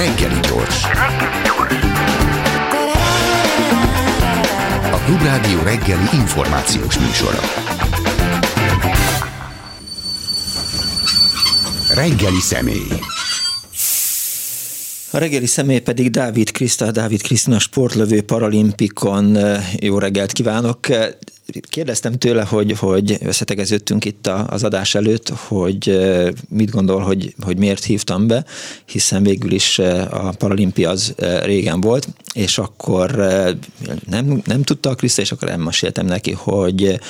Reggeli gyors. A Klubrádió reggeli információs műsora. Reggeli személy. A reggeli személy pedig Dávid Kriszta, Dávid Krisztina sportlövő paralimpikon. Jó reggelt kívánok! Kérdeztem tőle, hogy, hogy összetegeződtünk itt az adás előtt, hogy mit gondol, hogy, hogy miért hívtam be, hiszen végül is a paralimpia az régen volt, és akkor nem, nem tudta a Kriszta, és akkor elmeséltem neki, hogy,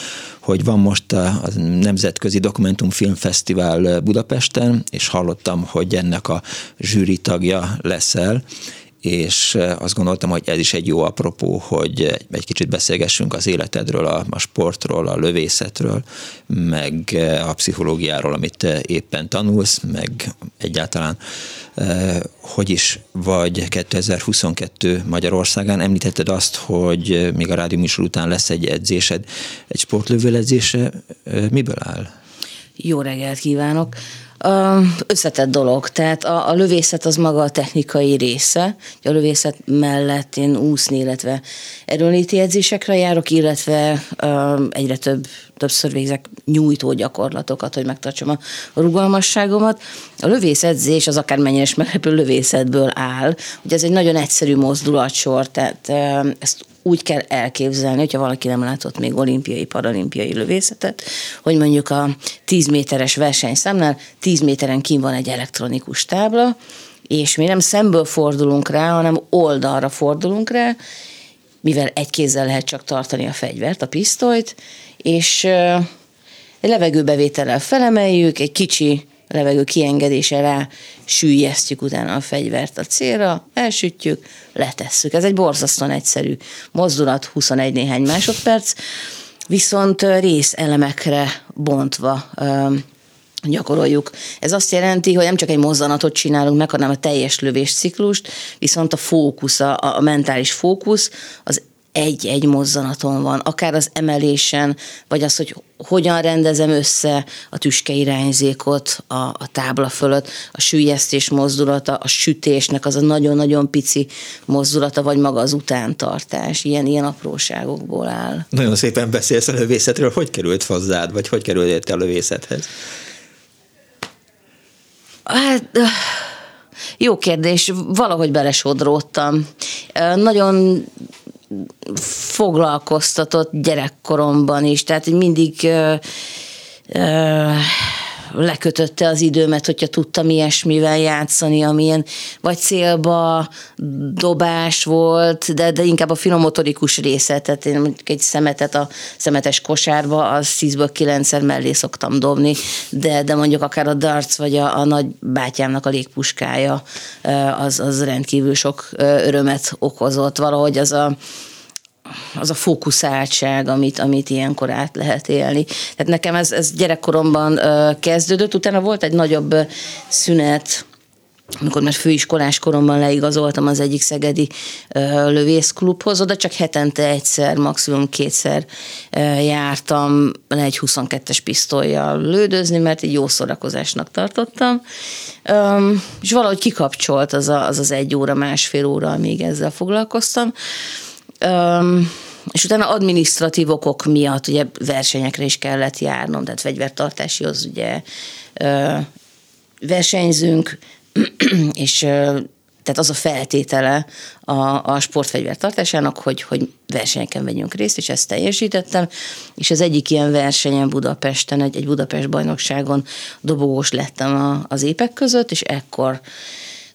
hogy van most a, a Nemzetközi Dokumentumfilmfesztivál Budapesten, és hallottam, hogy ennek a zsűri tagja leszel, és azt gondoltam, hogy ez is egy jó apropó, hogy egy kicsit beszélgessünk az életedről, a, a sportról, a lövészetről, meg a pszichológiáról, amit éppen tanulsz, meg egyáltalán hogy is vagy 2022 Magyarországán. Említetted azt, hogy még a rádió műsor után lesz egy edzésed, egy sportlövő edzése. Miből áll? Jó reggelt kívánok! Összetett dolog, tehát a, a lövészet az maga a technikai része. A lövészet mellett én úszni, illetve erőnléti edzésekre járok, illetve egyre több, többször végzek nyújtó gyakorlatokat, hogy megtartsam a rugalmasságomat. A lövészedzés az akármennyire is meglepő lövészetből áll. Ugye ez egy nagyon egyszerű mozdulatsor, tehát ezt úgy kell elképzelni, hogyha valaki nem látott még olimpiai, paralimpiai lövészetet, hogy mondjuk a 10 méteres versenyszámnál 10 méteren kín van egy elektronikus tábla, és mi nem szemből fordulunk rá, hanem oldalra fordulunk rá, mivel egy kézzel lehet csak tartani a fegyvert, a pisztolyt, és levegőbevétellel felemeljük, egy kicsi levegő kiengedése rá sűjesztjük utána a fegyvert a célra, elsütjük, letesszük. Ez egy borzasztóan egyszerű mozdulat, 21 néhány másodperc, viszont részelemekre bontva gyakoroljuk. Ez azt jelenti, hogy nem csak egy mozzanatot csinálunk meg, hanem a teljes lövésciklust, viszont a fókusz, a, a mentális fókusz az egy-egy mozzanaton van, akár az emelésen, vagy az, hogy hogyan rendezem össze a tüske irányzékot a, a tábla fölött, a sűjesztés mozdulata, a sütésnek az a nagyon-nagyon pici mozdulata, vagy maga az utántartás, ilyen, ilyen apróságokból áll. Nagyon szépen beszélsz a lövészetről, hogy került hozzád, vagy hogy került a lövészethez? Hát, jó kérdés, valahogy belesodródtam. Nagyon foglalkoztatott gyerekkoromban is, tehát mindig lekötötte az időmet, hogyha tudtam ilyesmivel játszani, amilyen vagy célba dobás volt, de, de inkább a finomotorikus része, tehát én egy szemetet a szemetes kosárba, az 10-ből 9 mellé szoktam dobni, de, de mondjuk akár a darts, vagy a, a nagy bátyámnak a légpuskája, az, az rendkívül sok örömet okozott. Valahogy az a az a fókuszáltság, amit, amit ilyenkor át lehet élni. Tehát nekem ez, ez gyerekkoromban kezdődött, utána volt egy nagyobb szünet, amikor már főiskolás koromban leigazoltam az egyik szegedi ö, lövészklubhoz, oda csak hetente egyszer, maximum kétszer ö, jártam egy 22-es pisztolyjal lődözni, mert egy jó szórakozásnak tartottam. Ö, és valahogy kikapcsolt az, a, az az egy óra, másfél óra, amíg ezzel foglalkoztam. Um, és utána administratív okok miatt ugye versenyekre is kellett járnom, tehát fegyvertartásihoz ugye ö, versenyzünk, és tehát az a feltétele a, a sportfegyver tartásának, hogy, hogy versenyeken vegyünk részt, és ezt teljesítettem, és az egyik ilyen versenyen Budapesten, egy, egy Budapest bajnokságon dobogós lettem a, az épek között, és ekkor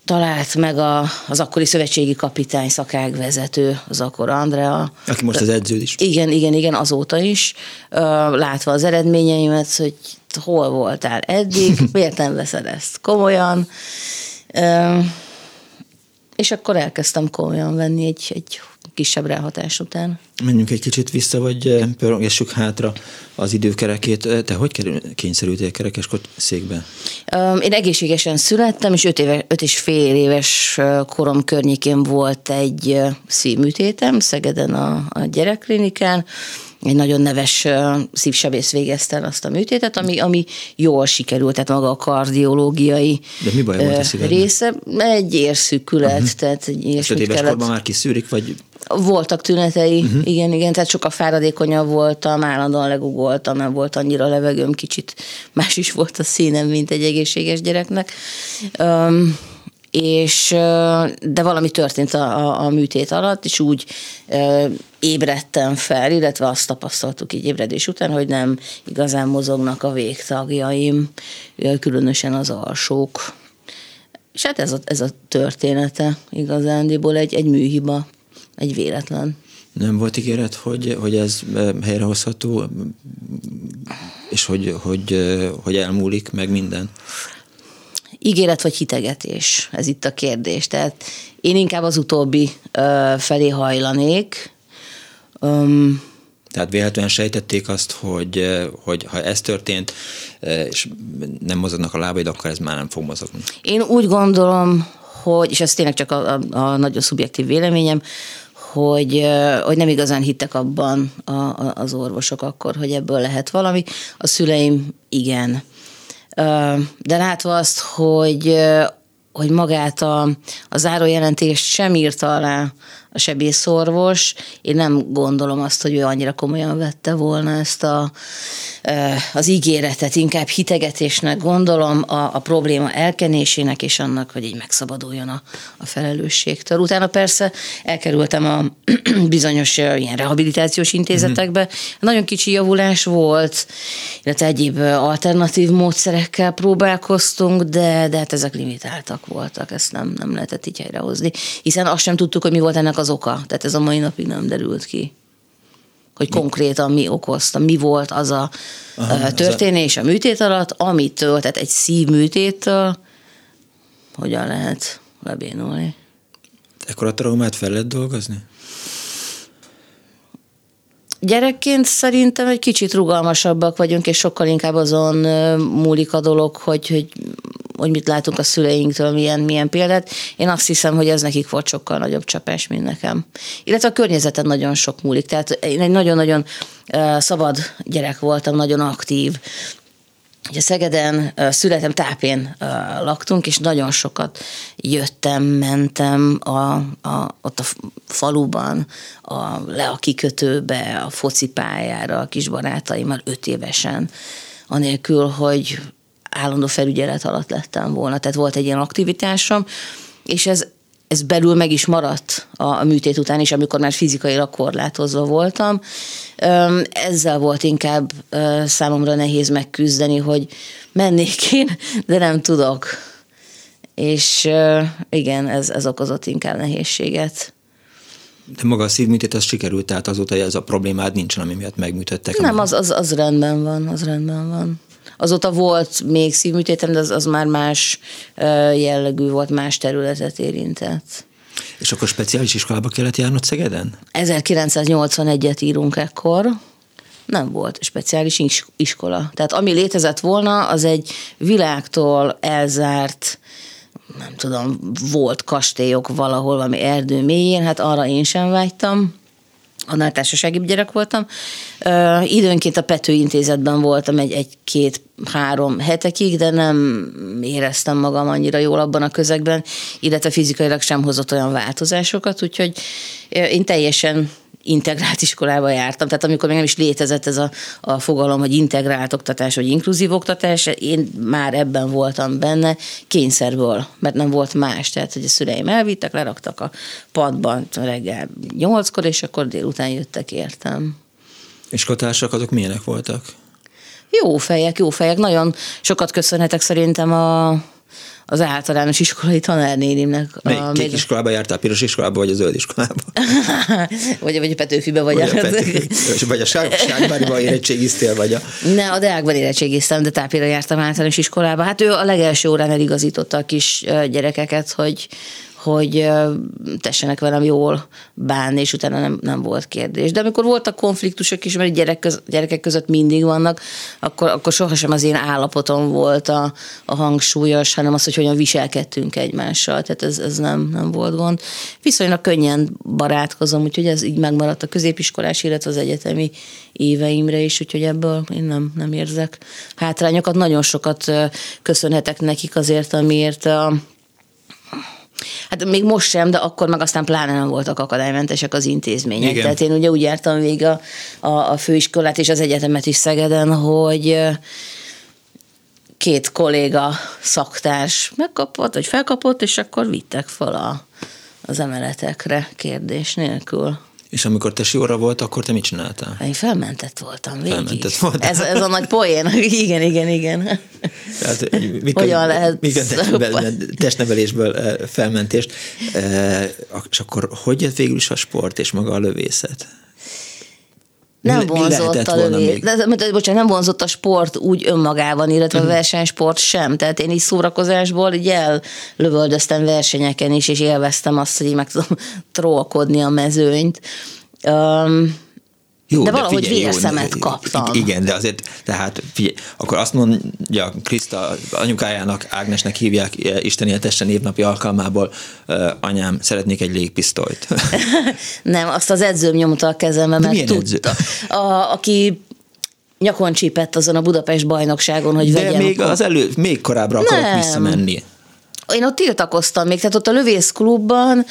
talált meg a, az akkori szövetségi kapitány, szakágvezető, az akkor Andrea. Aki most az edző is. Igen, igen, igen, azóta is. Látva az eredményeimet, hogy hol voltál eddig, miért nem veszed ezt komolyan. És akkor elkezdtem komolyan venni egy, egy kisebb ráhatás után. Menjünk egy kicsit vissza, vagy eh, pörgessük hátra az időkerekét. Eh, te hogy kényszerültél kerekes székbe? Én egészségesen születtem, és öt, éve, öt és fél éves eh, korom környékén volt egy szívműtétem Szegeden a, a gyerekklinikán, egy nagyon neves szívsebész végezte el azt a műtétet, ami, ami jól sikerült, tehát maga a kardiológiai De mi baj volt a része. Egy érszűkület, uh-huh. tehát egy ilyesmit éves kellett... korban már kiszűrik, vagy voltak tünetei, uh-huh. igen, igen, tehát sokkal fáradékonyabb voltam, állandóan legugoltam, nem volt annyira levegőm, kicsit más is volt a színem, mint egy egészséges gyereknek. Um, és de valami történt a, a, a műtét alatt, és úgy e, ébredtem fel, illetve azt tapasztaltuk így ébredés után, hogy nem igazán mozognak a végtagjaim, különösen az alsók. És hát ez a, ez a története igazándiból egy, egy műhiba, egy véletlen. Nem volt ígéret, hogy, hogy ez helyrehozható, és hogy, hogy, hogy elmúlik meg minden? ígéret vagy hitegetés? Ez itt a kérdés. Tehát én inkább az utóbbi ö, felé hajlanék. Um, tehát véletlenül sejtették azt, hogy, hogy ha ez történt, és nem mozognak a lábaid, akkor ez már nem fog mozogni. Én úgy gondolom, hogy, és ez tényleg csak a, a, a nagyon szubjektív véleményem, hogy, hogy nem igazán hittek abban a, a, az orvosok akkor, hogy ebből lehet valami. A szüleim igen. De látva azt, hogy, hogy magát a, a zárójelentést sem írta alá a sebészorvos. Én nem gondolom azt, hogy ő annyira komolyan vette volna ezt a, az ígéretet, inkább hitegetésnek gondolom a, a probléma elkenésének és annak, hogy így megszabaduljon a, a felelősségtől. Utána persze elkerültem a bizonyos ilyen rehabilitációs intézetekbe. Nagyon kicsi javulás volt, illetve egyéb alternatív módszerekkel próbálkoztunk, de, de hát ezek limitáltak voltak, ezt nem, nem lehetett így helyrehozni, hiszen azt sem tudtuk, hogy mi volt ennek az oka. Tehát ez a mai napig nem derült ki hogy konkrétan mi okozta, mi volt az a Aha, történés a műtét alatt, amitől, tehát egy szívműtéttől hogyan lehet lebénulni. Ekkor a traumát fel lehet dolgozni? Gyerekként szerintem egy kicsit rugalmasabbak vagyunk, és sokkal inkább azon múlik a dolog, hogy, hogy, hogy mit látunk a szüleinktől, milyen, milyen példát. Én azt hiszem, hogy ez nekik volt sokkal nagyobb csapás, mint nekem. Illetve a környezeten nagyon sok múlik. Tehát én egy nagyon-nagyon szabad gyerek voltam, nagyon aktív, Ugye Szegeden születem tápén laktunk, és nagyon sokat jöttem, mentem a, a, ott a faluban, a, le a kikötőbe, a focipályára a kis barátaimmal öt évesen, anélkül, hogy állandó felügyelet alatt lettem volna. Tehát volt egy ilyen aktivitásom, és ez ez belül meg is maradt a műtét után is, amikor már fizikailag korlátozva voltam. Ezzel volt inkább számomra nehéz megküzdeni, hogy mennék én, de nem tudok. És igen, ez, ez okozott inkább nehézséget. De maga a szívműtét az sikerült, tehát azóta ez a problémád nincsen, ami miatt megműtöttek? Nem, az, az, az rendben van, az rendben van. Azóta volt még szívműtétem, de az, az már más jellegű volt, más területet érintett. És akkor speciális iskolába kellett járnod Szegeden? 1981-et írunk ekkor. Nem volt speciális iskola. Tehát ami létezett volna, az egy világtól elzárt nem tudom, volt kastélyok valahol, valami erdő mélyén, hát arra én sem vágytam annál társasági gyerek voltam. Időnként a Pető intézetben voltam egy, egy két három hetekig, de nem éreztem magam annyira jól abban a közegben, illetve fizikailag sem hozott olyan változásokat, úgyhogy én teljesen integrált iskolába jártam, tehát amikor még nem is létezett ez a, a fogalom, hogy integrált oktatás, vagy inkluzív oktatás, én már ebben voltam benne kényszerből, mert nem volt más, tehát hogy a szüleim elvittek, leraktak a padban reggel nyolckor, és akkor délután jöttek értem. És társak azok milyenek voltak? Jó fejek, jó fejek. Nagyon sokat köszönhetek szerintem a az általános iskolai tanárnénimnek. Melyik, a, kék iskolába jártál, piros iskolába, vagy a zöld iskolába? vagy, vagy a Petőfibe, vagy, vagy a, a vagy a Ságváriban érettségiztél, vagy a... Ne, a Deákban érettségiztem, de tápira jártam általános iskolába. Hát ő a legelső órán eligazította a kis gyerekeket, hogy hogy tessenek velem jól bánni, és utána nem, nem volt kérdés. De amikor voltak konfliktusok is, mert gyerek köz, gyerekek között mindig vannak, akkor, akkor sohasem az én állapotom volt a, a hangsúlyos, hanem az, hogy hogyan viselkedtünk egymással. Tehát ez, ez nem, nem volt gond. Viszonylag könnyen barátkozom, úgyhogy ez így megmaradt a középiskolás, illetve az egyetemi éveimre is, úgyhogy ebből én nem, nem érzek hátrányokat. Nagyon sokat köszönhetek nekik azért, amiért a Hát még most sem, de akkor meg aztán pláne nem voltak akadálymentesek az intézmények. Igen. Tehát én ugye úgy jártam végig a, a, a főiskolát és az egyetemet is Szegeden, hogy két kolléga szaktárs megkapott, vagy felkapott, és akkor vittek fel a, az emeletekre kérdés nélkül. És amikor te sióra volt, akkor te mit csináltál? Én felmentett voltam végig. Felmentett voltál. Ez, ez a nagy poén. Igen, igen, igen. Tehát, mikor, Hogyan lehet? Mikor testnevelésből eh, felmentést. Eh, és akkor hogy jött végül is a sport és maga a lövészet? Nem mi, vonzott a lövész. De, de, bocsánat, nem vonzott a sport úgy önmagában, illetve uh-huh. a versenysport sem. Tehát én is szórakozásból így ellövöldöztem versenyeken is, és élveztem azt, hogy így meg tudom trollkodni a mezőnyt. Um, jó, de, de valahogy figyelj, vérszemet jó, kaptam. Igen, de azért, tehát figyelj, akkor azt mondja Kriszta anyukájának, Ágnesnek hívják Isten éltesse névnapi alkalmából, anyám, szeretnék egy légpisztolyt. Nem, azt az edzőm nyomta a kezembe, mert tudta. A, aki nyakon csípett azon a Budapest bajnokságon, hogy De vegyem. még az elő, még korábbra akarok Nem. visszamenni. Én ott tiltakoztam még, tehát ott a lövészklubban,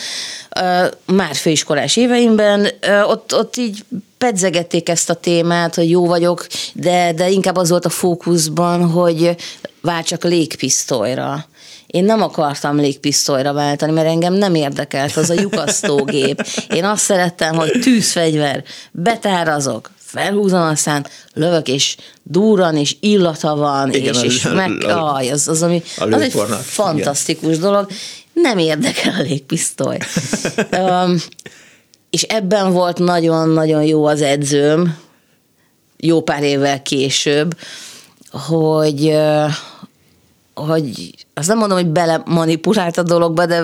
már főiskolás éveimben, ott, ott így pedzegették ezt a témát, hogy jó vagyok, de, de inkább az volt a fókuszban, hogy váltsak légpisztolyra. Én nem akartam légpisztolyra váltani, mert engem nem érdekelt az a lyukasztógép. Én azt szerettem, hogy tűzfegyver, betárazok, felhúzom, aztán lövök, és durran, és illata van, Igen, és, és meg, a, aj, az, az, ami, az egy fantasztikus Igen. dolog. Nem érdekel a légpisztoly. um, és ebben volt nagyon-nagyon jó az edzőm, jó pár évvel később, hogy, hogy azt nem mondom, hogy bele manipulált a dologba, de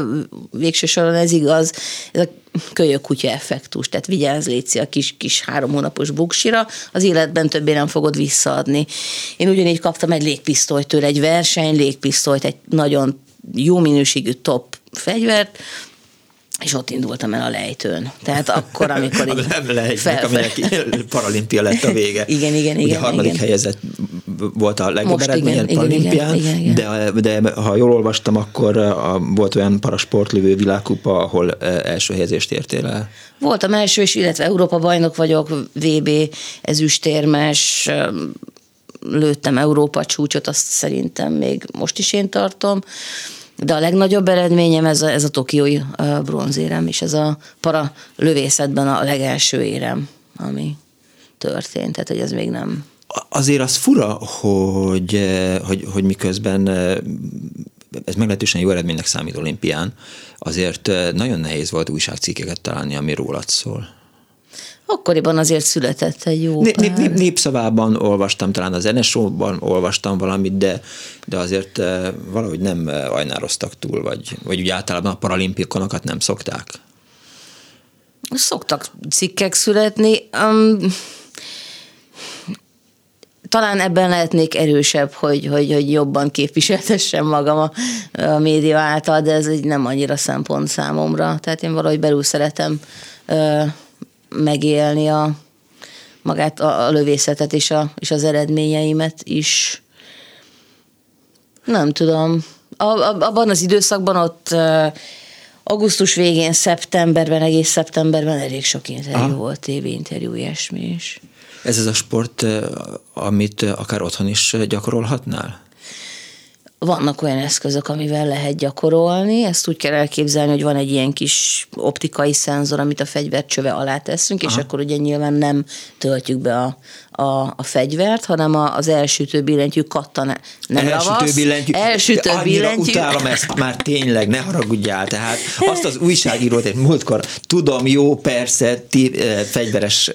végső soron ez igaz, ez a kölyök kutya effektus, tehát vigyázz létszi a kis, kis három hónapos buksira, az életben többé nem fogod visszaadni. Én ugyanígy kaptam egy légpisztolyt tőle, egy verseny légpisztolyt, egy nagyon jó minőségű top fegyvert, és ott indultam el a lejtőn. Tehát akkor, amikor így... a lejtőnek, aminek paralimpia lett a vége. igen, igen, Ugye igen. a harmadik igen. helyezett volt a legjobb eredményen paralimpián, igen, igen, igen. De, de ha jól olvastam, akkor a, volt olyan parasportlövő világkupa, ahol első helyezést értél el. Voltam első, és illetve Európa bajnok vagyok, VB ezüstérmes, lőttem Európa csúcsot, azt szerintem még most is én tartom. De a legnagyobb eredményem ez a, ez a tokiói bronzérem, és ez a para lövészetben a legelső érem, ami történt, tehát hogy ez még nem... Azért az fura, hogy, hogy, hogy miközben ez meglehetősen jó eredménynek számít olimpián, azért nagyon nehéz volt újságcikkeket találni, ami rólad szól. Akkoriban azért született egy jó né, né, Népszavában olvastam, talán az NSO-ban olvastam valamit, de, de azért uh, valahogy nem uh, ajnároztak túl, vagy, vagy úgy általában a paralimpikonokat nem szokták. Szoktak cikkek születni. Um, talán ebben lehetnék erősebb, hogy, hogy, hogy jobban képviseltessem magam a, a média által, de ez egy nem annyira szempont számomra. Tehát én valahogy belül szeretem uh, megélni a, magát a, a lövészetet és, a, és az eredményeimet is. Nem tudom. A, a, abban az időszakban ott augusztus végén, szeptemberben, egész szeptemberben elég sok interjú Aha. volt, tévéinterjú, ilyesmi is. Ez az a sport, amit akár otthon is gyakorolhatnál? Vannak olyan eszközök, amivel lehet gyakorolni. Ezt úgy kell elképzelni, hogy van egy ilyen kis optikai szenzor, amit a fegyvercsöve alá teszünk, Aha. és akkor ugye nyilván nem töltjük be a, a, a fegyvert, hanem a, az elsütő billentyű kattan, nem elsütő ravasz, billentyű. Elsütő billentyű. utálom ezt már tényleg, ne haragudjál. Tehát azt az újságírót egy múltkor, tudom, jó, persze, ti, fegyveres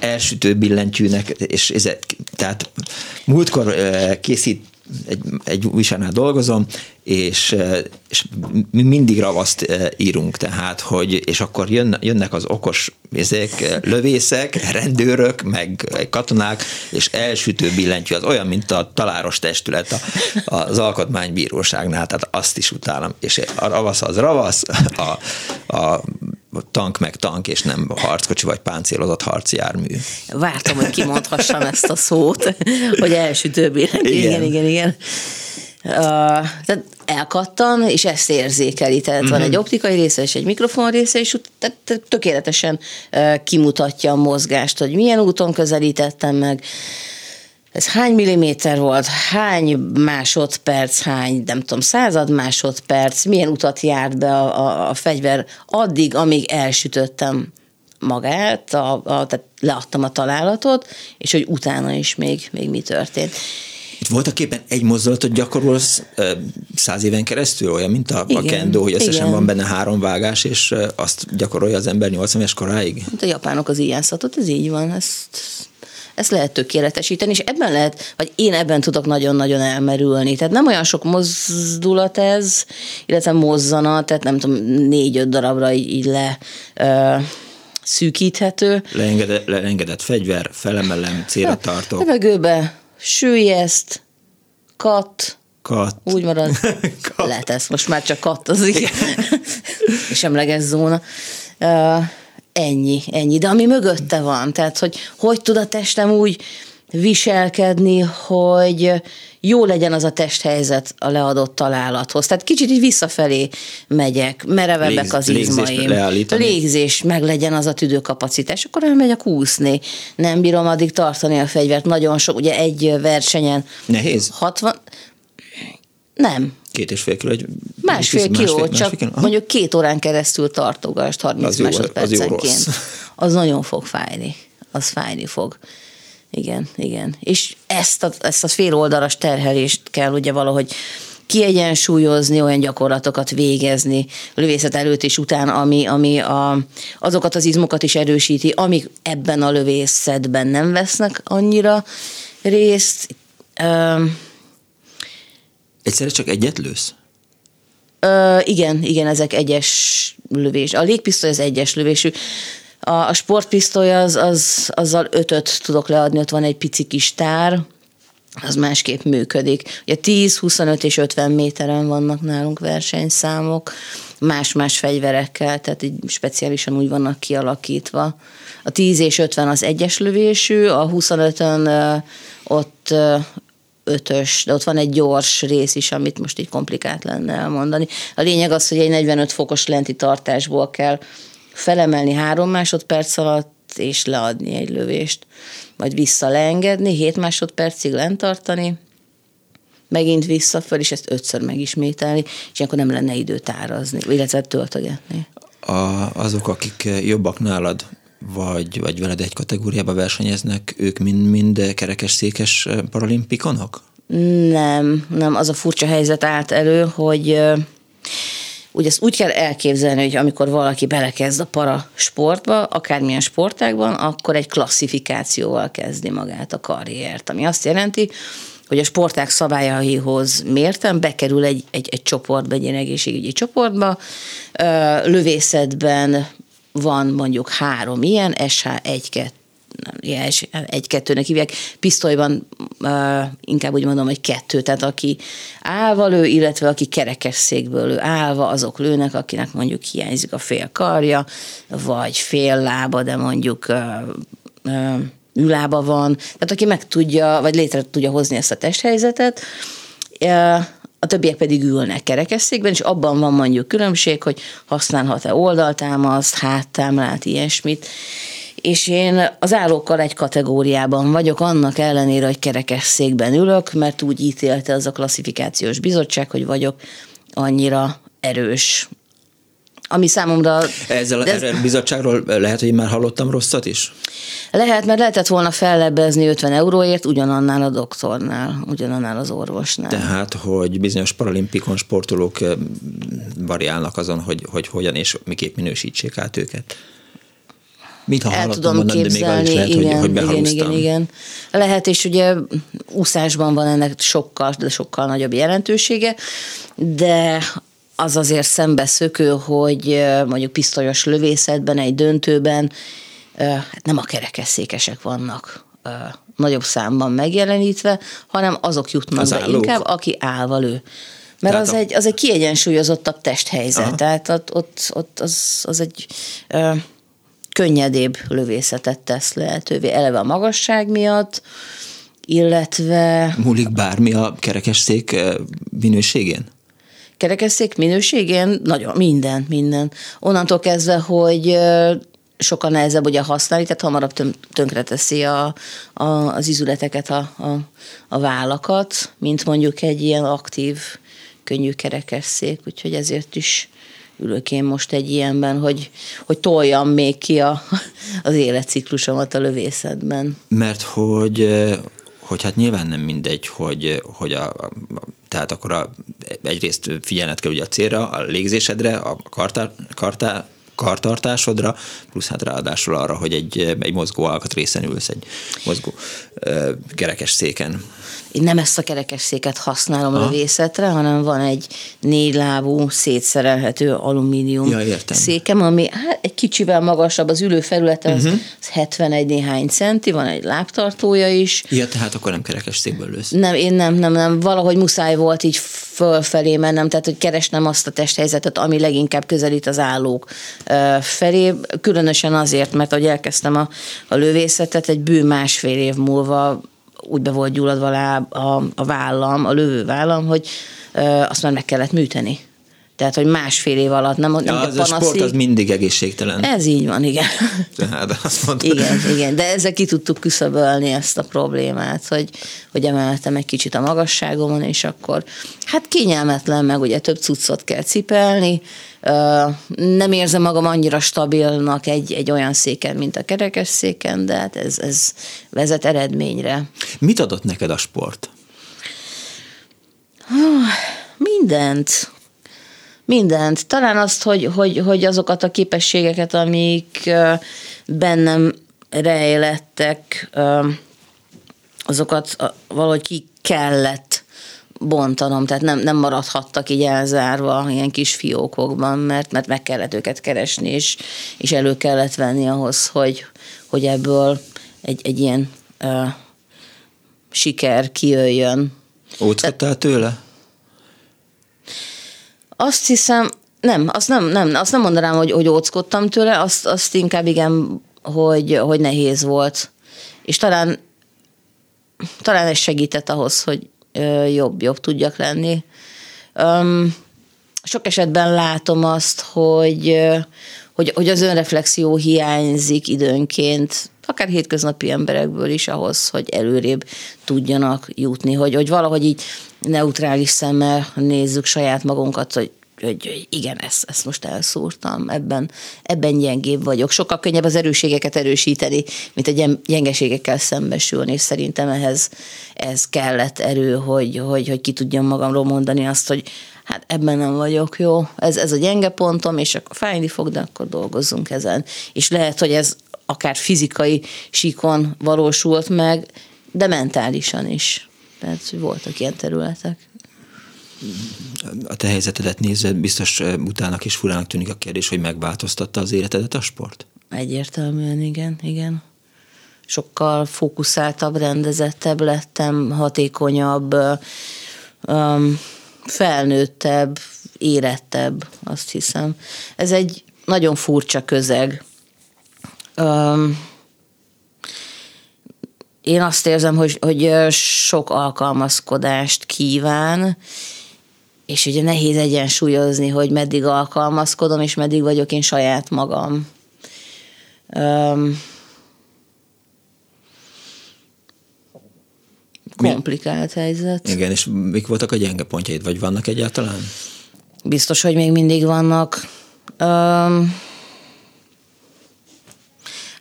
elsütő billentyűnek, és ez, tehát múltkor készít egy, egy újságnál dolgozom, és, és mi mindig ravaszt írunk, tehát, hogy, és akkor jön, jönnek az okos ezek, lövészek, rendőrök, meg katonák, és elsütő billentyű, az olyan, mint a taláros testület az alkotmánybíróságnál, tehát azt is utálom, és a ravasz az ravasz, a, a tank meg tank, és nem harckocsi vagy páncélozott harci jármű. Vártam, hogy kimondhassam ezt a szót, hogy elsütő billentyű. Igen, igen, igen. igen. Uh, tehát elkattan, és ezt érzékeli. Tehát uh-huh. van egy mhm. optikai része és egy mikrofon része, és tehát tökéletesen uh, kimutatja a mozgást, hogy milyen úton közelítettem meg, ez hány milliméter volt, hány másodperc, hány, nem tudom, század másodperc, milyen utat járt be a, a, a fegyver addig, amíg elsütöttem magát, a, a, tehát leadtam a találatot, és hogy utána is még, még mi történt. Itt voltak éppen egy mozdulatot gyakorolsz száz éven keresztül, olyan, mint a, igen, a kendo, hogy összesen igen. van benne három vágás, és azt gyakorolja az ember 80 éves koráig? Hát a japánok az ijászatot, ez így van, ezt, ezt lehet tökéletesíteni, és ebben lehet, vagy én ebben tudok nagyon-nagyon elmerülni. Tehát nem olyan sok mozdulat ez, illetve mozzanat, tehát nem tudom, négy-öt darabra így, így le ö, szűkíthető. Leengedett, leengedett fegyver, felemelem, célra tartok. Levegőbe sűjjeszt, kat, kat. Úgy marad. kat. Letesz, most már csak kattozik. Semleges zóna. Uh, ennyi, ennyi. De ami mögötte van, tehát hogy hogy tud a testem úgy viselkedni, hogy jó legyen az a testhelyzet a leadott találathoz. Tehát kicsit így visszafelé megyek, merevebbek Légz, az izmaim. Légzés, meg legyen az a tüdőkapacitás, akkor elmegyek úszni. Nem bírom addig tartani a fegyvert. Nagyon sok, ugye egy versenyen. Nehéz? 60, nem. Két és fél kiló, egy másfél kiló, másfél, csak másfél kiló? mondjuk két órán keresztül tartogást 30 az másodpercenként. Az, jó az nagyon fog fájni. Az fájni fog. Igen, igen. És ezt a, ezt a fél oldalas terhelést kell ugye valahogy kiegyensúlyozni, olyan gyakorlatokat végezni lövészet előtt és után, ami, ami a, azokat az izmokat is erősíti, amik ebben a lövészetben nem vesznek annyira részt. Egyszerre csak egyet lősz? Ö, igen, igen, ezek egyes lövés. A légpisztoly az egyes lövésű. A, a sportpisztoly az, az, azzal ötöt tudok leadni, ott van egy pici kis tár, az másképp működik. Ugye 10, 25 és 50 méteren vannak nálunk versenyszámok, más-más fegyverekkel, tehát így speciálisan úgy vannak kialakítva. A 10 és 50 az egyes lövésű, a 25-ön ott ötös, de ott van egy gyors rész is, amit most így komplikált lenne elmondani. A lényeg az, hogy egy 45 fokos lenti tartásból kell felemelni három másodperc alatt, és leadni egy lövést, majd vissza leengedni, 7 másodpercig lent tartani, megint vissza föl, és ezt ötször megismételni, és akkor nem lenne idő tárazni, illetve töltögetni. A, azok, akik jobbak nálad, vagy, vagy veled egy kategóriába versenyeznek, ők mind-mind kerekes-székes paralimpikonok? Nem, nem, az a furcsa helyzet állt elő, hogy ugye ezt úgy kell elképzelni, hogy amikor valaki belekezd a para sportba, akármilyen sportágban, akkor egy klasszifikációval kezdi magát a karriert, ami azt jelenti, hogy a sporták szabályaihoz mértem, bekerül egy, egy, egy csoportba, egy ilyen egészségügyi csoportba, lövészetben van mondjuk három ilyen, SH1-2, egy-kettőnek hívják, pisztolyban uh, inkább úgy mondom, hogy kettő, tehát aki állva lő, illetve aki kerekesszékből lő. Állva, azok lőnek, akinek mondjuk hiányzik a fél karja, vagy fél lába, de mondjuk uh, uh, ülába van, tehát aki meg tudja, vagy létre tudja hozni ezt a testhelyzetet, uh, a többiek pedig ülnek kerekesszékben, és abban van mondjuk különbség, hogy használhat-e oldaltámaszt, háttámlát, ilyesmit. És én az állókkal egy kategóriában vagyok, annak ellenére, hogy kerekesszékben ülök, mert úgy ítélte az a klasszifikációs bizottság, hogy vagyok annyira erős ami számomra... Ezzel a ez... bizottságról lehet, hogy már hallottam rosszat is? Lehet, mert lehetett volna fellebbezni 50 euróért ugyanannál a doktornál, ugyanannál az orvosnál. Tehát, hogy bizonyos paralimpikon sportolók variálnak azon, hogy, hogy hogyan és miképp minősítsék át őket. Mintha el tudom mondani, de még képzelni. lehet, hogy- igen, hogy igen, behaluztam. igen, igen. Lehet, és ugye úszásban van ennek sokkal, de sokkal nagyobb jelentősége, de az azért szembeszökő, hogy mondjuk pisztolyos lövészetben, egy döntőben hát nem a kerekesszékesek vannak nagyobb számban megjelenítve, hanem azok jutnak Az be állók? inkább, aki állva lő. Mert Tehát az a- egy, az egy kiegyensúlyozottabb testhelyzet, Aha. tehát ott, ott, ott az, az egy könnyedébb lövészetet tesz lehetővé, eleve a magasság miatt, illetve Múlik bármi a kerekesszék eh, minőségén? kerekesszék minőségén nagyon, minden, minden. Onnantól kezdve, hogy ö, sokkal nehezebb ugye használni, tehát hamarabb tön- tönkreteszi a, a, az izületeket, a, a, a vállakat, mint mondjuk egy ilyen aktív, könnyű kerekesszék, úgyhogy ezért is ülök én most egy ilyenben, hogy, hogy toljam még ki a, az életciklusomat a lövészetben. Mert hogy, hogy hát nyilván nem mindegy, hogy, hogy a, a tehát akkor a, egyrészt figyelned kell ugye a célra, a légzésedre, a kartá, kartá, kartartásodra, plusz hát ráadásul arra, hogy egy, egy mozgó alkatrészen ülsz, egy mozgó ö, kerekes széken. Én nem ezt a kerekesszéket használom Aha. lövészetre, hanem van egy négy lábú, szétszerelhető alumínium Ja, értem. székem, ami hát egy kicsivel magasabb, az ülő felülete az, Mhm. az 71 néhány centi, van egy lábtartója is. Ja, tehát akkor nem kerekes székből lősz. Nem, én nem, nem, nem, valahogy muszáj volt így fölfelé mennem, tehát hogy keresnem azt a testhelyzetet, ami leginkább közelít az állók felé, különösen azért, mert ahogy elkezdtem a, a lövészetet, egy bő másfél év múlva úgy be volt gyulladva a, a, a vállam, a lövő vállam, hogy ö, azt már meg kellett műteni. Tehát, hogy másfél év alatt nem, nem Ja, az a sport panaszig. az mindig egészségtelen. Ez így van, igen. Tehát azt mondtam. Igen, igen, de ezzel ki tudtuk küszöbölni ezt a problémát, hogy, hogy emeltem egy kicsit a magasságomon, és akkor hát kényelmetlen, meg ugye több cuccot kell cipelni, nem érzem magam annyira stabilnak egy, egy olyan széken, mint a kerekes széken, de hát ez, ez vezet eredményre. Mit adott neked a sport? Mindent. Mindent. Talán azt, hogy, hogy, hogy azokat a képességeket, amik bennem rejlettek, azokat valahogy ki kellett bontanom, tehát nem, nem maradhattak így elzárva ilyen kis fiókokban, mert, mert meg kellett őket keresni, és, és elő kellett venni ahhoz, hogy, hogy ebből egy, egy ilyen ö, siker kijöjjön. Óckodtál tőle? Azt hiszem, nem, azt nem, nem, azt nem mondanám, hogy, hogy óckodtam tőle, azt, azt inkább igen, hogy, hogy nehéz volt. És talán, talán ez segített ahhoz, hogy jobb, jobb tudjak lenni. Öm, sok esetben látom azt, hogy, hogy, hogy az önreflexió hiányzik időnként, akár hétköznapi emberekből is ahhoz, hogy előrébb tudjanak jutni, hogy, hogy valahogy így neutrális szemmel nézzük saját magunkat, hogy hogy hogy igen, ezt, ezt most elszúrtam, ebben, ebben gyengébb vagyok. Sokkal könnyebb az erőségeket erősíteni, mint a gyengeségekkel szembesülni, és szerintem ehhez ez kellett erő, hogy, hogy, hogy ki tudjam magamról mondani azt, hogy hát ebben nem vagyok jó, ez, ez a gyenge pontom, és akkor fájni fog, de akkor dolgozzunk ezen. És lehet, hogy ez akár fizikai síkon valósult meg, de mentálisan is. Tehát voltak ilyen területek. A te helyzetedet nézve biztos utának és furának tűnik a kérdés, hogy megváltoztatta az életedet a sport? Egyértelműen, igen, igen. Sokkal fókuszáltabb, rendezettebb lettem, hatékonyabb, felnőttebb, érettebb, azt hiszem. Ez egy nagyon furcsa közeg. Öm, én azt érzem, hogy, hogy sok alkalmazkodást kíván, és ugye nehéz egyensúlyozni, hogy meddig alkalmazkodom, és meddig vagyok én saját magam. Öm, komplikált helyzet. Igen, és mik voltak a gyenge pontjaid, vagy vannak egyáltalán? Biztos, hogy még mindig vannak. Öm,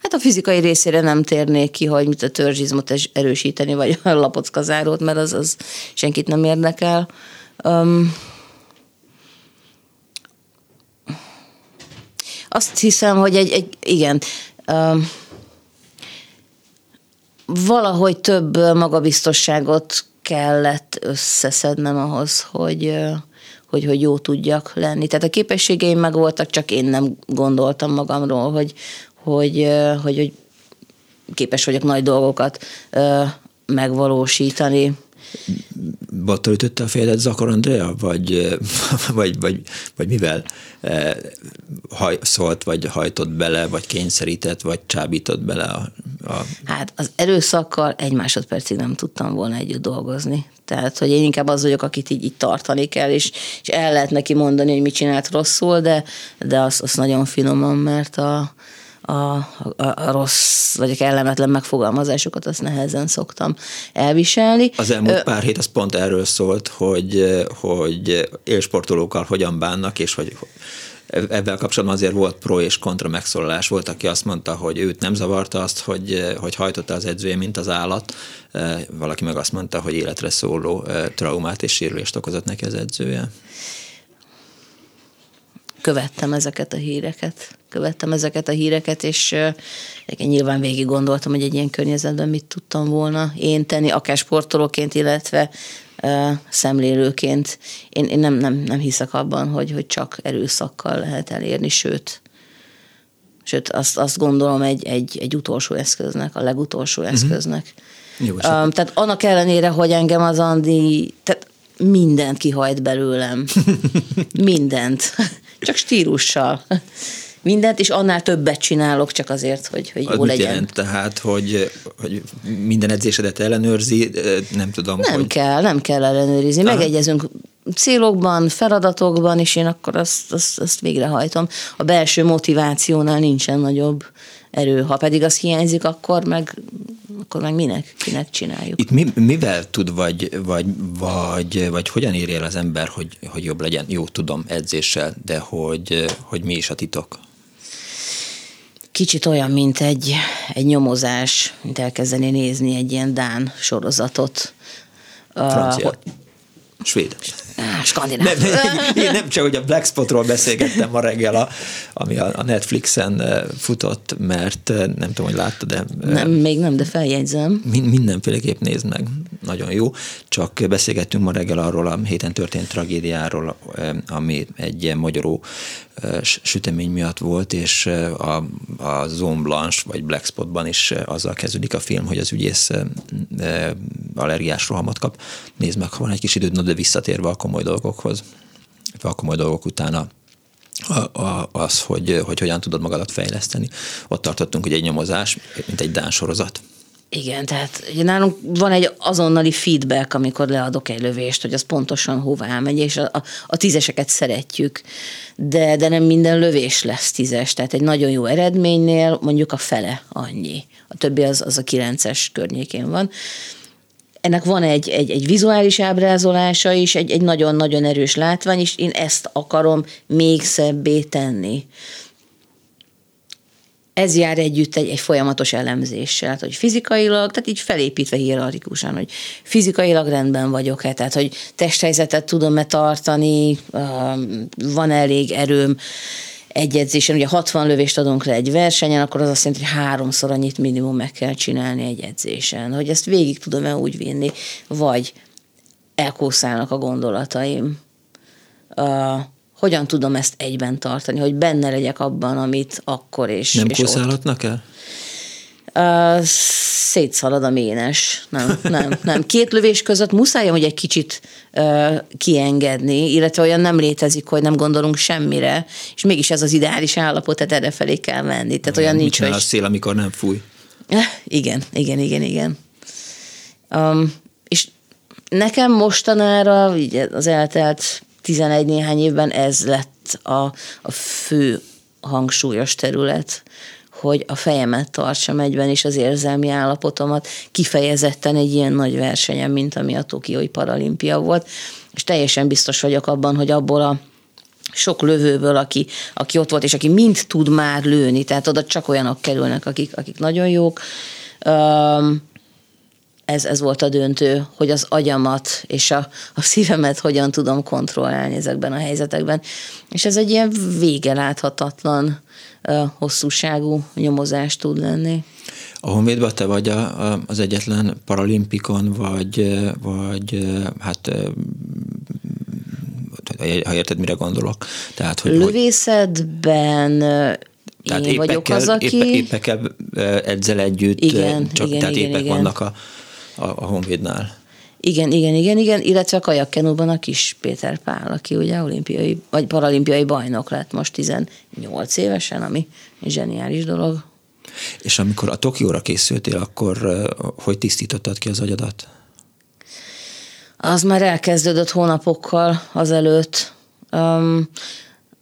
hát a fizikai részére nem térnék ki, hogy mit a törzsizmot erősíteni, vagy a lapockazárót, mert az, az senkit nem érdekel. Öm, azt hiszem, hogy egy, egy igen, valahogy több magabiztosságot kellett összeszednem ahhoz, hogy, hogy, hogy jó tudjak lenni. Tehát a képességeim meg voltak, csak én nem gondoltam magamról, hogy, hogy, hogy, hogy képes vagyok nagy dolgokat megvalósítani. Bottal ütötte a fejedet Zakor Andrea, vagy, vagy, vagy, vagy mivel haj, szólt, vagy hajtott bele, vagy kényszerített, vagy csábított bele a, a... Hát az erőszakkal egy másodpercig nem tudtam volna együtt dolgozni. Tehát, hogy én inkább az vagyok, akit így, így tartani kell, és, és el lehet neki mondani, hogy mit csinált rosszul, de, de az, az nagyon finoman, mert a, a, a, a rossz vagy a kellemetlen megfogalmazásokat azt nehezen szoktam elviselni. Az elmúlt pár hét az pont erről szólt, hogy, hogy élsportolókkal hogyan bánnak, és hogy Ebben kapcsolatban azért volt pro és kontra megszólalás. Volt, aki azt mondta, hogy őt nem zavarta azt, hogy, hogy hajtotta az edzője, mint az állat. Valaki meg azt mondta, hogy életre szóló traumát és sérülést okozott neki az edzője követtem ezeket a híreket. Követtem ezeket a híreket, és nyilván végig gondoltam, hogy egy ilyen környezetben mit tudtam volna én tenni, akár sportolóként, illetve szemlélőként. Én, én nem, nem, nem hiszek abban, hogy, hogy csak erőszakkal lehet elérni, sőt, sőt azt, azt gondolom egy, egy, egy utolsó eszköznek, a legutolsó uh-huh. eszköznek. Jó, um, tehát annak ellenére, hogy engem az Andi, tehát mindent kihajt belőlem. mindent csak stílussal. Mindent, és annál többet csinálok csak azért, hogy, hogy jó legyen. Jelent tehát, hogy, hogy minden edzésedet ellenőrzi, nem tudom, Nem hogy... kell, nem kell ellenőrizni. Aha. Megegyezünk célokban, feladatokban, és én akkor azt, azt, azt végrehajtom. A belső motivációnál nincsen nagyobb erő. Ha pedig az hiányzik, akkor meg, akkor meg minek, kinek csináljuk. Itt mi, mivel tud, vagy, vagy, vagy, vagy hogyan érje el az ember, hogy, hogy jobb legyen? Jó, tudom, edzéssel, de hogy, hogy mi is a titok? Kicsit olyan, mint egy, egy nyomozás, mint elkezdeni nézni egy ilyen Dán sorozatot. Francia. Uh, Svéd. Skandináv. Nem, én nem csak, hogy a Black Spotról beszélgettem ma reggel, a, ami a, a Netflixen futott, mert nem tudom, hogy láttad, de... Nem, még nem, de feljegyzem. Mindenféleképp nézd meg, nagyon jó. Csak beszélgettünk ma reggel arról a héten történt tragédiáról, ami egy magyaró sütemény miatt volt, és a, a Zone Blanche vagy Black Spotban is azzal kezdődik a film, hogy az ügyész allergiás rohamot kap. Nézd meg, ha van egy kis időd, de visszatérve a komoly dolgokhoz, a komoly dolgok utána a, a, az, hogy, hogy hogyan tudod magadat fejleszteni. Ott tartottunk, hogy egy nyomozás, mint egy Dán sorozat. Igen, tehát ugye nálunk van egy azonnali feedback, amikor leadok egy lövést, hogy az pontosan hová megy, és a, a, a tízeseket szeretjük, de, de nem minden lövés lesz tízes, tehát egy nagyon jó eredménynél mondjuk a fele annyi. A többi az, az a kilences környékén van ennek van egy, egy, egy vizuális ábrázolása is, egy, egy nagyon-nagyon erős látvány, és én ezt akarom még szebbé tenni. Ez jár együtt egy, egy folyamatos elemzéssel, hogy fizikailag, tehát így felépítve hierarchikusan, hogy fizikailag rendben vagyok-e, tehát hogy testhelyzetet tudom-e tartani, van elég erőm, egy edzésen, ugye 60 lövést adunk le egy versenyen, akkor az azt jelenti, hogy háromszor annyit minimum meg kell csinálni egy edzésen. Hogy ezt végig tudom-e úgy vinni, vagy elkószálnak a gondolataim. Uh, hogyan tudom ezt egyben tartani, hogy benne legyek abban, amit akkor és Nem és kószálhatnak el? Uh, szétszalad a ménes. Nem, nem, nem. Két lövés között muszáj, hogy egy kicsit uh, kiengedni, illetve olyan nem létezik, hogy nem gondolunk semmire, és mégis ez az ideális állapot, tehát erre felé kell menni. Tehát olyan Mit nincs, hogy... a szél, amikor nem fúj? Igen, igen, igen, igen. Um, és nekem mostanára, így az eltelt 11 néhány évben ez lett a, a fő hangsúlyos terület, hogy a fejemet tartsam egyben, és az érzelmi állapotomat kifejezetten egy ilyen nagy versenyen, mint ami a Tokiói paralimpia volt, és teljesen biztos vagyok abban, hogy abból a sok lövőből, aki, aki ott volt, és aki mind tud már lőni, tehát oda csak olyanok kerülnek, akik, akik nagyon jók. Um, ez, ez volt a döntő, hogy az agyamat és a, a szívemet hogyan tudom kontrollálni ezekben a helyzetekben. És ez egy ilyen vége láthatatlan hosszúságú nyomozás tud lenni. A Honvédban te vagy a, a, az egyetlen paralimpikon, vagy, vagy hát ha érted, mire gondolok. Tehát, hogy, Lövészetben tehát én vagyok az, aki... Épp, épekkel edzel együtt, igen, csak igen, tehát igen, épek igen. vannak a, a, a Honvédnál. Igen, igen, igen, igen, illetve a kajakkenúban a kis Péter Pál, aki ugye olimpiai, vagy paralimpiai bajnok lett most 18 évesen, ami zseniális dolog. És amikor a Tokióra készültél, akkor hogy tisztítottad ki az agyadat? Az már elkezdődött hónapokkal azelőtt. Um,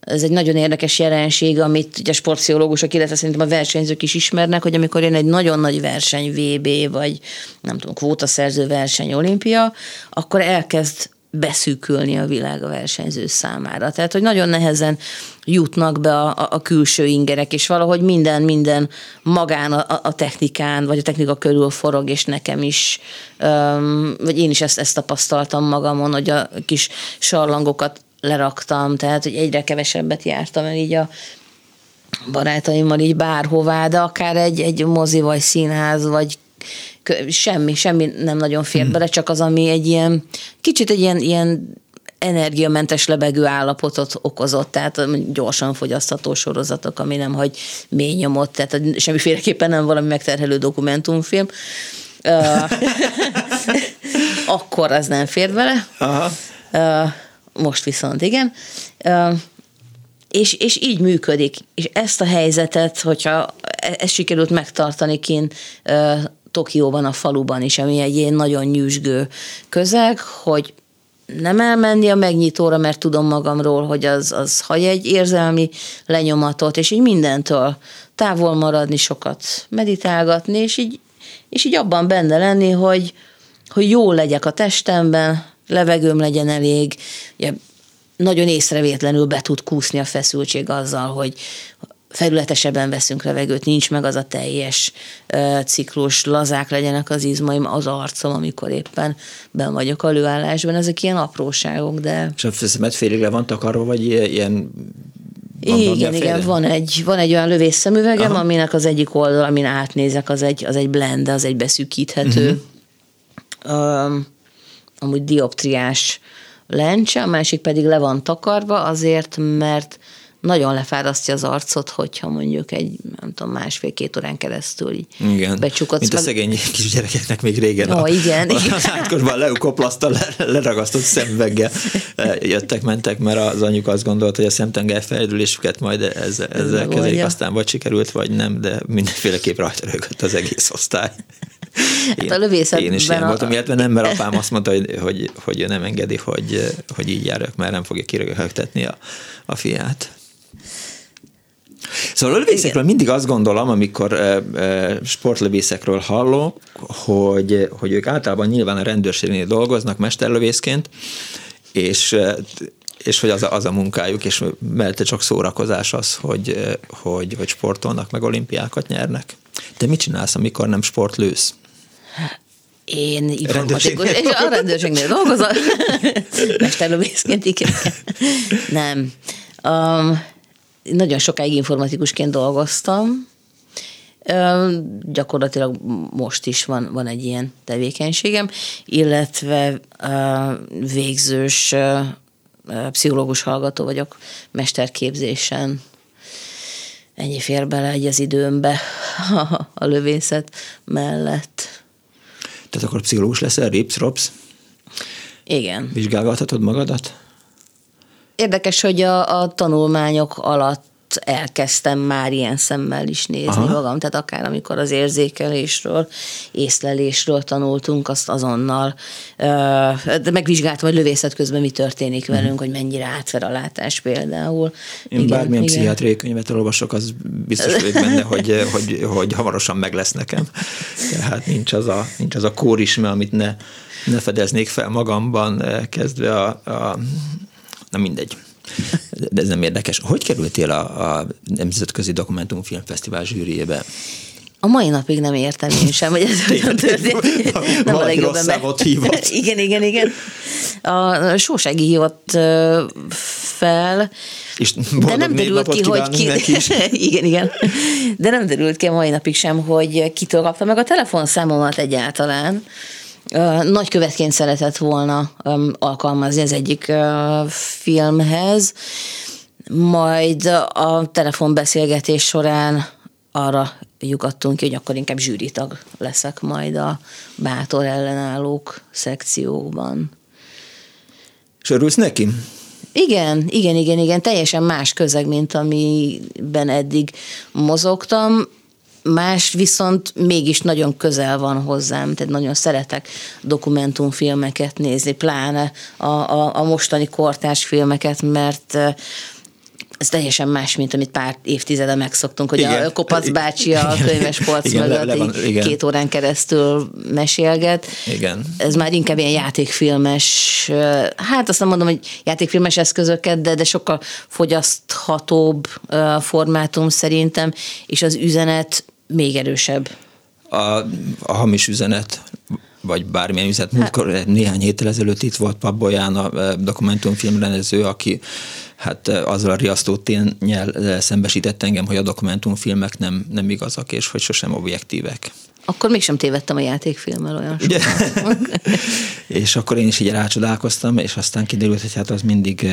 ez egy nagyon érdekes jelenség, amit ugye sportpszichológusok, illetve szerintem a versenyzők is ismernek, hogy amikor jön egy nagyon nagy verseny, VB, vagy nem tudom, kvótaszerző verseny, olimpia, akkor elkezd beszűkülni a világ a versenyző számára. Tehát, hogy nagyon nehezen jutnak be a, a, a külső ingerek, és valahogy minden, minden magán a, a technikán, vagy a technika körül forog, és nekem is, um, vagy én is ezt, ezt tapasztaltam magamon, hogy a kis sarlangokat leraktam, tehát, hogy egyre kevesebbet jártam el így a barátaimmal így bárhová, de akár egy, egy mozi, vagy színház, vagy semmi, semmi nem nagyon fér hmm. bele, csak az, ami egy ilyen, kicsit egy ilyen, ilyen energiamentes lebegő állapotot okozott, tehát gyorsan fogyasztható sorozatok, ami nem hagy mély nyomot, tehát semmiféleképpen nem valami megterhelő dokumentumfilm. Akkor az nem fér bele. Aha. Most viszont igen. És, és így működik. És ezt a helyzetet, hogyha e, ezt sikerült megtartani kint Tokióban, a faluban is, ami egy ilyen nagyon nyűsgő közeg, hogy nem elmenni a megnyitóra, mert tudom magamról, hogy az, az hagy egy érzelmi lenyomatot, és így mindentől távol maradni, sokat meditálgatni, és így, és így abban benne lenni, hogy, hogy jó legyek a testemben, levegőm legyen elég, ugye nagyon észrevétlenül be tud kúszni a feszültség azzal, hogy felületesebben veszünk levegőt, nincs meg az a teljes ciklus, lazák legyenek az izmaim, az arcom, amikor éppen ben vagyok a lőállásban. Ezek ilyen apróságok, de... És a szemed félig le van takarva, vagy ilyen van igen, igen, van egy, van egy olyan lövészszemüvegem, Aha. aminek az egyik oldal, amin átnézek, az egy, az egy blend, az egy beszűkíthető. Uh-huh. Um, amúgy dioptriás lencse, a másik pedig le van takarva azért, mert nagyon lefárasztja az arcot, hogyha mondjuk egy, nem tudom, másfél-két órán keresztül így igen. becsukott. Mint a szegény kisgyerekeknek még régen. Ó, a, igen. A, a átkorban leukoplasztal leragasztott szemüveggel jöttek, mentek, mert az anyjuk azt gondolt, hogy a szemtenger fejlődésüket majd ezzel, ezzel kezelik, aztán vagy sikerült, vagy nem, de mindenféleképp rajta rögött az egész osztály. Én, hát a lövészetben én is ilyen a... voltam, illetve nem, mert apám azt mondta, hogy, hogy, hogy ő nem engedi, hogy, hogy így járok, mert nem fogja kirögtetni a, a fiát. Szóval a lövészekről mindig azt gondolom, amikor e, e, sportlövészekről hallok, hogy, hogy ők általában nyilván a rendőrségnél dolgoznak mesterlövészként, és és hogy az a, az a munkájuk, és mellette csak szórakozás az, hogy, hogy, hogy sportolnak, meg olimpiákat nyernek. Te mit csinálsz, amikor nem sportlősz? Én informatikus, és a rendőrségnél dolgozom. Mesterlövészként, igen. Nem. Um, nagyon sokáig informatikusként dolgoztam, gyakorlatilag most is van, van egy ilyen tevékenységem, illetve végzős pszichológus hallgató vagyok mesterképzésen. Ennyi fér bele egy az időmbe a, a lövészet mellett. Tehát akkor pszichológus leszel, rips, rops? Igen. Vizsgálgathatod magadat? Érdekes, hogy a, a tanulmányok alatt elkezdtem már ilyen szemmel is nézni Aha. magam, tehát akár amikor az érzékelésről, észlelésről tanultunk, azt azonnal, de megvizsgáltam, hogy lövészet közben mi történik mhm. velünk, hogy mennyire átver a látás például. Én igen, bármilyen igen. pszichiátriai könyvet olvasok, az biztos vagyok benne, hogy, hogy, hogy hamarosan meg lesz nekem. Tehát nincs az a, nincs az a kórisme, amit ne, ne fedeznék fel magamban, kezdve a, a na mindegy de ez nem érdekes. Hogy kerültél a, a Nemzetközi Dokumentumfilmfesztivál zsűriébe? A mai napig nem értem én sem, hogy ez hogyan történt. Nem a legjobb ember. hívott. igen, igen, igen. A sósági hívott fel, és de nem derült ki, hogy ki... igen, igen. De nem derült ki a mai napig sem, hogy kitől kapta meg a telefonszámomat egyáltalán. Nagy követként szeretett volna alkalmazni az egyik filmhez, majd a telefonbeszélgetés során arra lyukadtunk ki, hogy akkor inkább zsűritag leszek majd a bátor ellenállók szekcióban. És örülsz neki? Igen, igen, igen, igen, teljesen más közeg, mint amiben eddig mozogtam. Más viszont mégis nagyon közel van hozzám, tehát nagyon szeretek dokumentumfilmeket nézni, pláne a, a, a mostani kortárs filmeket, mert ez teljesen más, mint amit pár évtizede megszoktunk, hogy igen. a Kopac bácsi a könyves polc mögött le, le igen. két órán keresztül mesélget. Igen. Ez már inkább ilyen játékfilmes, hát azt nem mondom, hogy játékfilmes eszközöket, de, de sokkal fogyaszthatóbb formátum szerintem, és az üzenet még erősebb. A, a hamis üzenet vagy bármilyen. Múltkor hát. néhány héttel ezelőtt itt volt Pabolyán a dokumentumfilmrendező, aki hát azzal a riasztó tényel szembesített engem, hogy a dokumentumfilmek nem, nem igazak, és hogy sosem objektívek. Akkor mégsem tévedtem a játékfilmmel olyan Ugye? és akkor én is így rácsodálkoztam, és aztán kiderült, hogy hát az mindig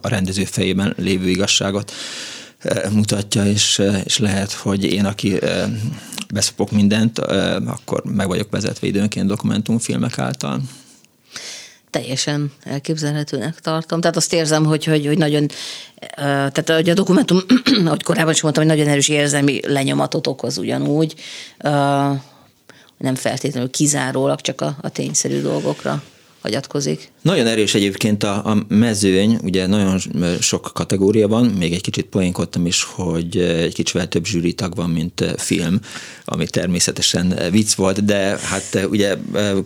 a rendező fejében lévő igazságot mutatja, és, és lehet, hogy én, aki beszopok mindent, akkor meg vagyok vezetve időnként dokumentumfilmek által. Teljesen elképzelhetőnek tartom. Tehát azt érzem, hogy, hogy, hogy nagyon, tehát hogy a dokumentum, ahogy korábban is mondtam, hogy nagyon erős érzelmi lenyomatot okoz ugyanúgy, nem feltétlenül kizárólag csak a, a tényszerű dolgokra hagyatkozik. Nagyon erős egyébként a, a mezőny, ugye nagyon sok kategória van, még egy kicsit poénkodtam is, hogy egy kicsivel több zsűritag van, mint film, ami természetesen vicc volt, de hát ugye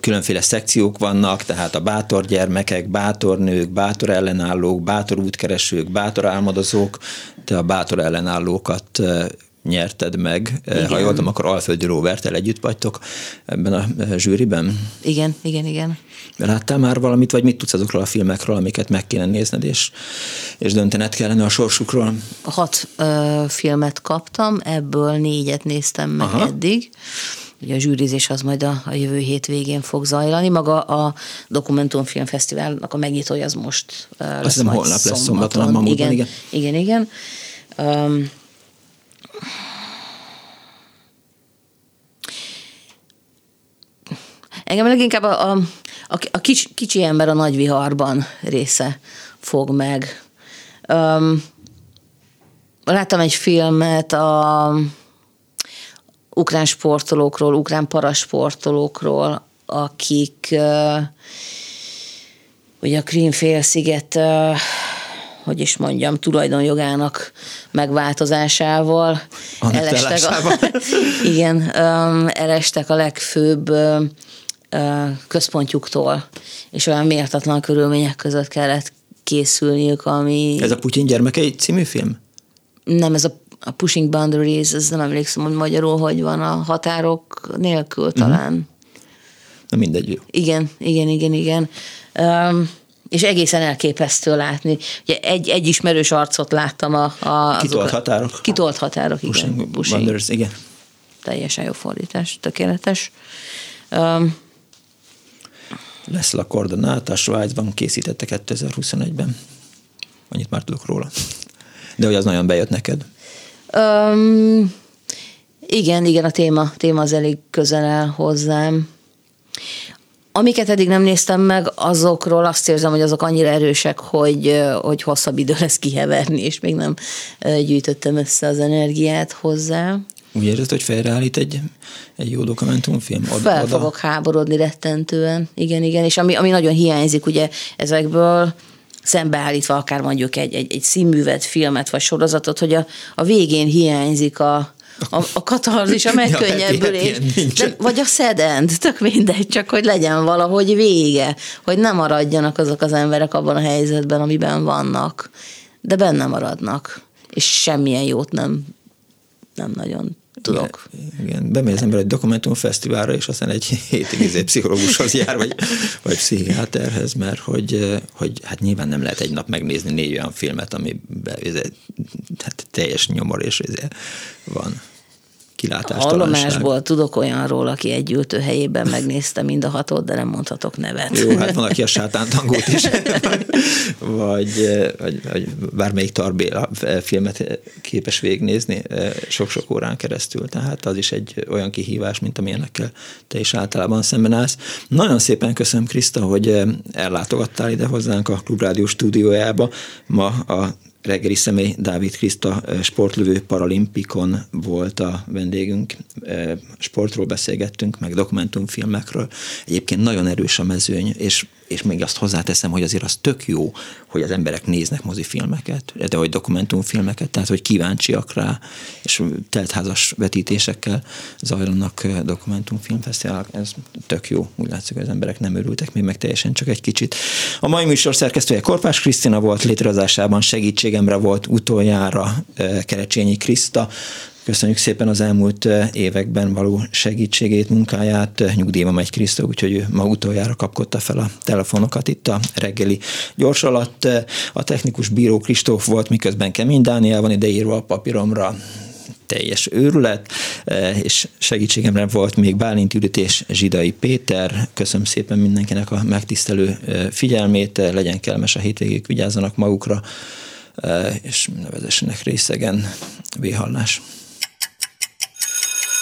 különféle szekciók vannak, tehát a bátor gyermekek, bátor nők, bátor ellenállók, bátor útkeresők, bátor álmodozók, de a bátor ellenállókat nyerted meg. Igen. Ha jól tudom, akkor Alföldi Robertel együtt vagytok ebben a zsűriben. Igen, igen, igen. Láttál már valamit, vagy mit tudsz azokról a filmekről, amiket meg kéne nézned, és, és döntened kellene a sorsukról? Hat ö, filmet kaptam, ebből négyet néztem meg Aha. eddig. Ugye a zsűrizés az majd a, a jövő hét végén fog zajlani. Maga a dokumentumfilmfesztiválnak a megnyitója az most uh, lesz Azt holnap szombaton. lesz szombaton a igen, igen. Igen, igen. Um, Engem leginkább a, a, a, a kicsi, kicsi ember a nagy viharban része fog meg. Um, láttam egy filmet a ukrán sportolókról, ukrán parasportolókról, akik uh, ugye a Krímfélsziget uh, hogy is mondjam, tulajdonjogának megváltozásával elestek a, igen, um, elestek a legfőbb um, központjuktól, és olyan méltatlan körülmények között kellett készülniük, ami... Ez a Putyin gyermekei című film? Nem, ez a, a Pushing Boundaries, ez nem emlékszem, hogy magyarul hogy van, a határok nélkül talán. Uh-huh. Na mindegy. Igen, igen, igen, igen. Um, és egészen elképesztő látni. Ugye egy, egy ismerős arcot láttam a... a kitolt határok. Kitolt határok, igen. Pushing, Pushing. Boundaries, igen. Teljesen jó fordítás, tökéletes. Um, lesz a Coordinata, Svájcban készítette 2021-ben. Annyit már tudok róla. De hogy az nagyon bejött neked? Um, igen, igen, a téma, téma az elég közel áll hozzám. Amiket eddig nem néztem meg, azokról azt érzem, hogy azok annyira erősek, hogy, hogy hosszabb idő lesz kiheverni, és még nem gyűjtöttem össze az energiát hozzá. Úgy érzed, hogy felreállít egy, egy jó dokumentumfilm? Oda, Fel fogok háborodni rettentően, igen, igen, és ami, ami nagyon hiányzik ugye ezekből, szembeállítva akár mondjuk egy, egy, egy színművet, filmet vagy sorozatot, hogy a, a végén hiányzik a, a, a katarzis, a megkönnyebbülés, de, vagy a szedend, tök mindegy, csak hogy legyen valahogy vége, hogy ne maradjanak azok az emberek abban a helyzetben, amiben vannak, de benne maradnak, és semmilyen jót nem, nem nagyon tudok. Igen, bemegy az ember egy dokumentumfesztiválra, és aztán egy hétig izé pszichológushoz jár, vagy, vagy pszichiáterhez, mert hogy, hogy hát nyilván nem lehet egy nap megnézni négy olyan filmet, ami hát teljes nyomor és van kilátástalanság. Hallomásból tudok olyanról, aki egy ültőhelyében megnézte mind a hatot, de nem mondhatok nevet. Jó, hát van, aki a sátántangót is, vagy, vagy, vagy bármelyik Tarbéla filmet képes végignézni sok-sok órán keresztül, tehát az is egy olyan kihívás, mint amilyenekkel te is általában szemben állsz. Nagyon szépen köszönöm, Kriszta, hogy ellátogattál ide hozzánk a Klubrádió stúdiójába. Ma a reggeli személy Dávid Kriszta sportlövő paralimpikon volt a vendégünk. Sportról beszélgettünk, meg dokumentumfilmekről. Egyébként nagyon erős a mezőny, és és még azt hozzáteszem, hogy azért az tök jó, hogy az emberek néznek mozifilmeket, de hogy dokumentumfilmeket, tehát hogy kíváncsiak rá, és teltházas vetítésekkel zajlanak dokumentumfilmfesztiválok, ez tök jó, úgy látszik, hogy az emberek nem örültek még meg teljesen csak egy kicsit. A mai műsor szerkesztője Korpás Krisztina volt, létrehozásában segítségemre volt utoljára Kerecsényi Kriszta, Köszönjük szépen az elmúlt években való segítségét, munkáját. Nyugdíjba megy Krisztó, úgyhogy ő ma utoljára kapkodta fel a telefonokat itt a reggeli gyors alatt. A technikus bíró Kristóf volt, miközben Kemény Dániel van ideírva a papíromra teljes őrület, és segítségemre volt még Bálint Judit és Zsidai Péter. Köszönöm szépen mindenkinek a megtisztelő figyelmét, legyen kellemes a hétvégék, vigyázzanak magukra, és nevezessenek részegen. Véhallás.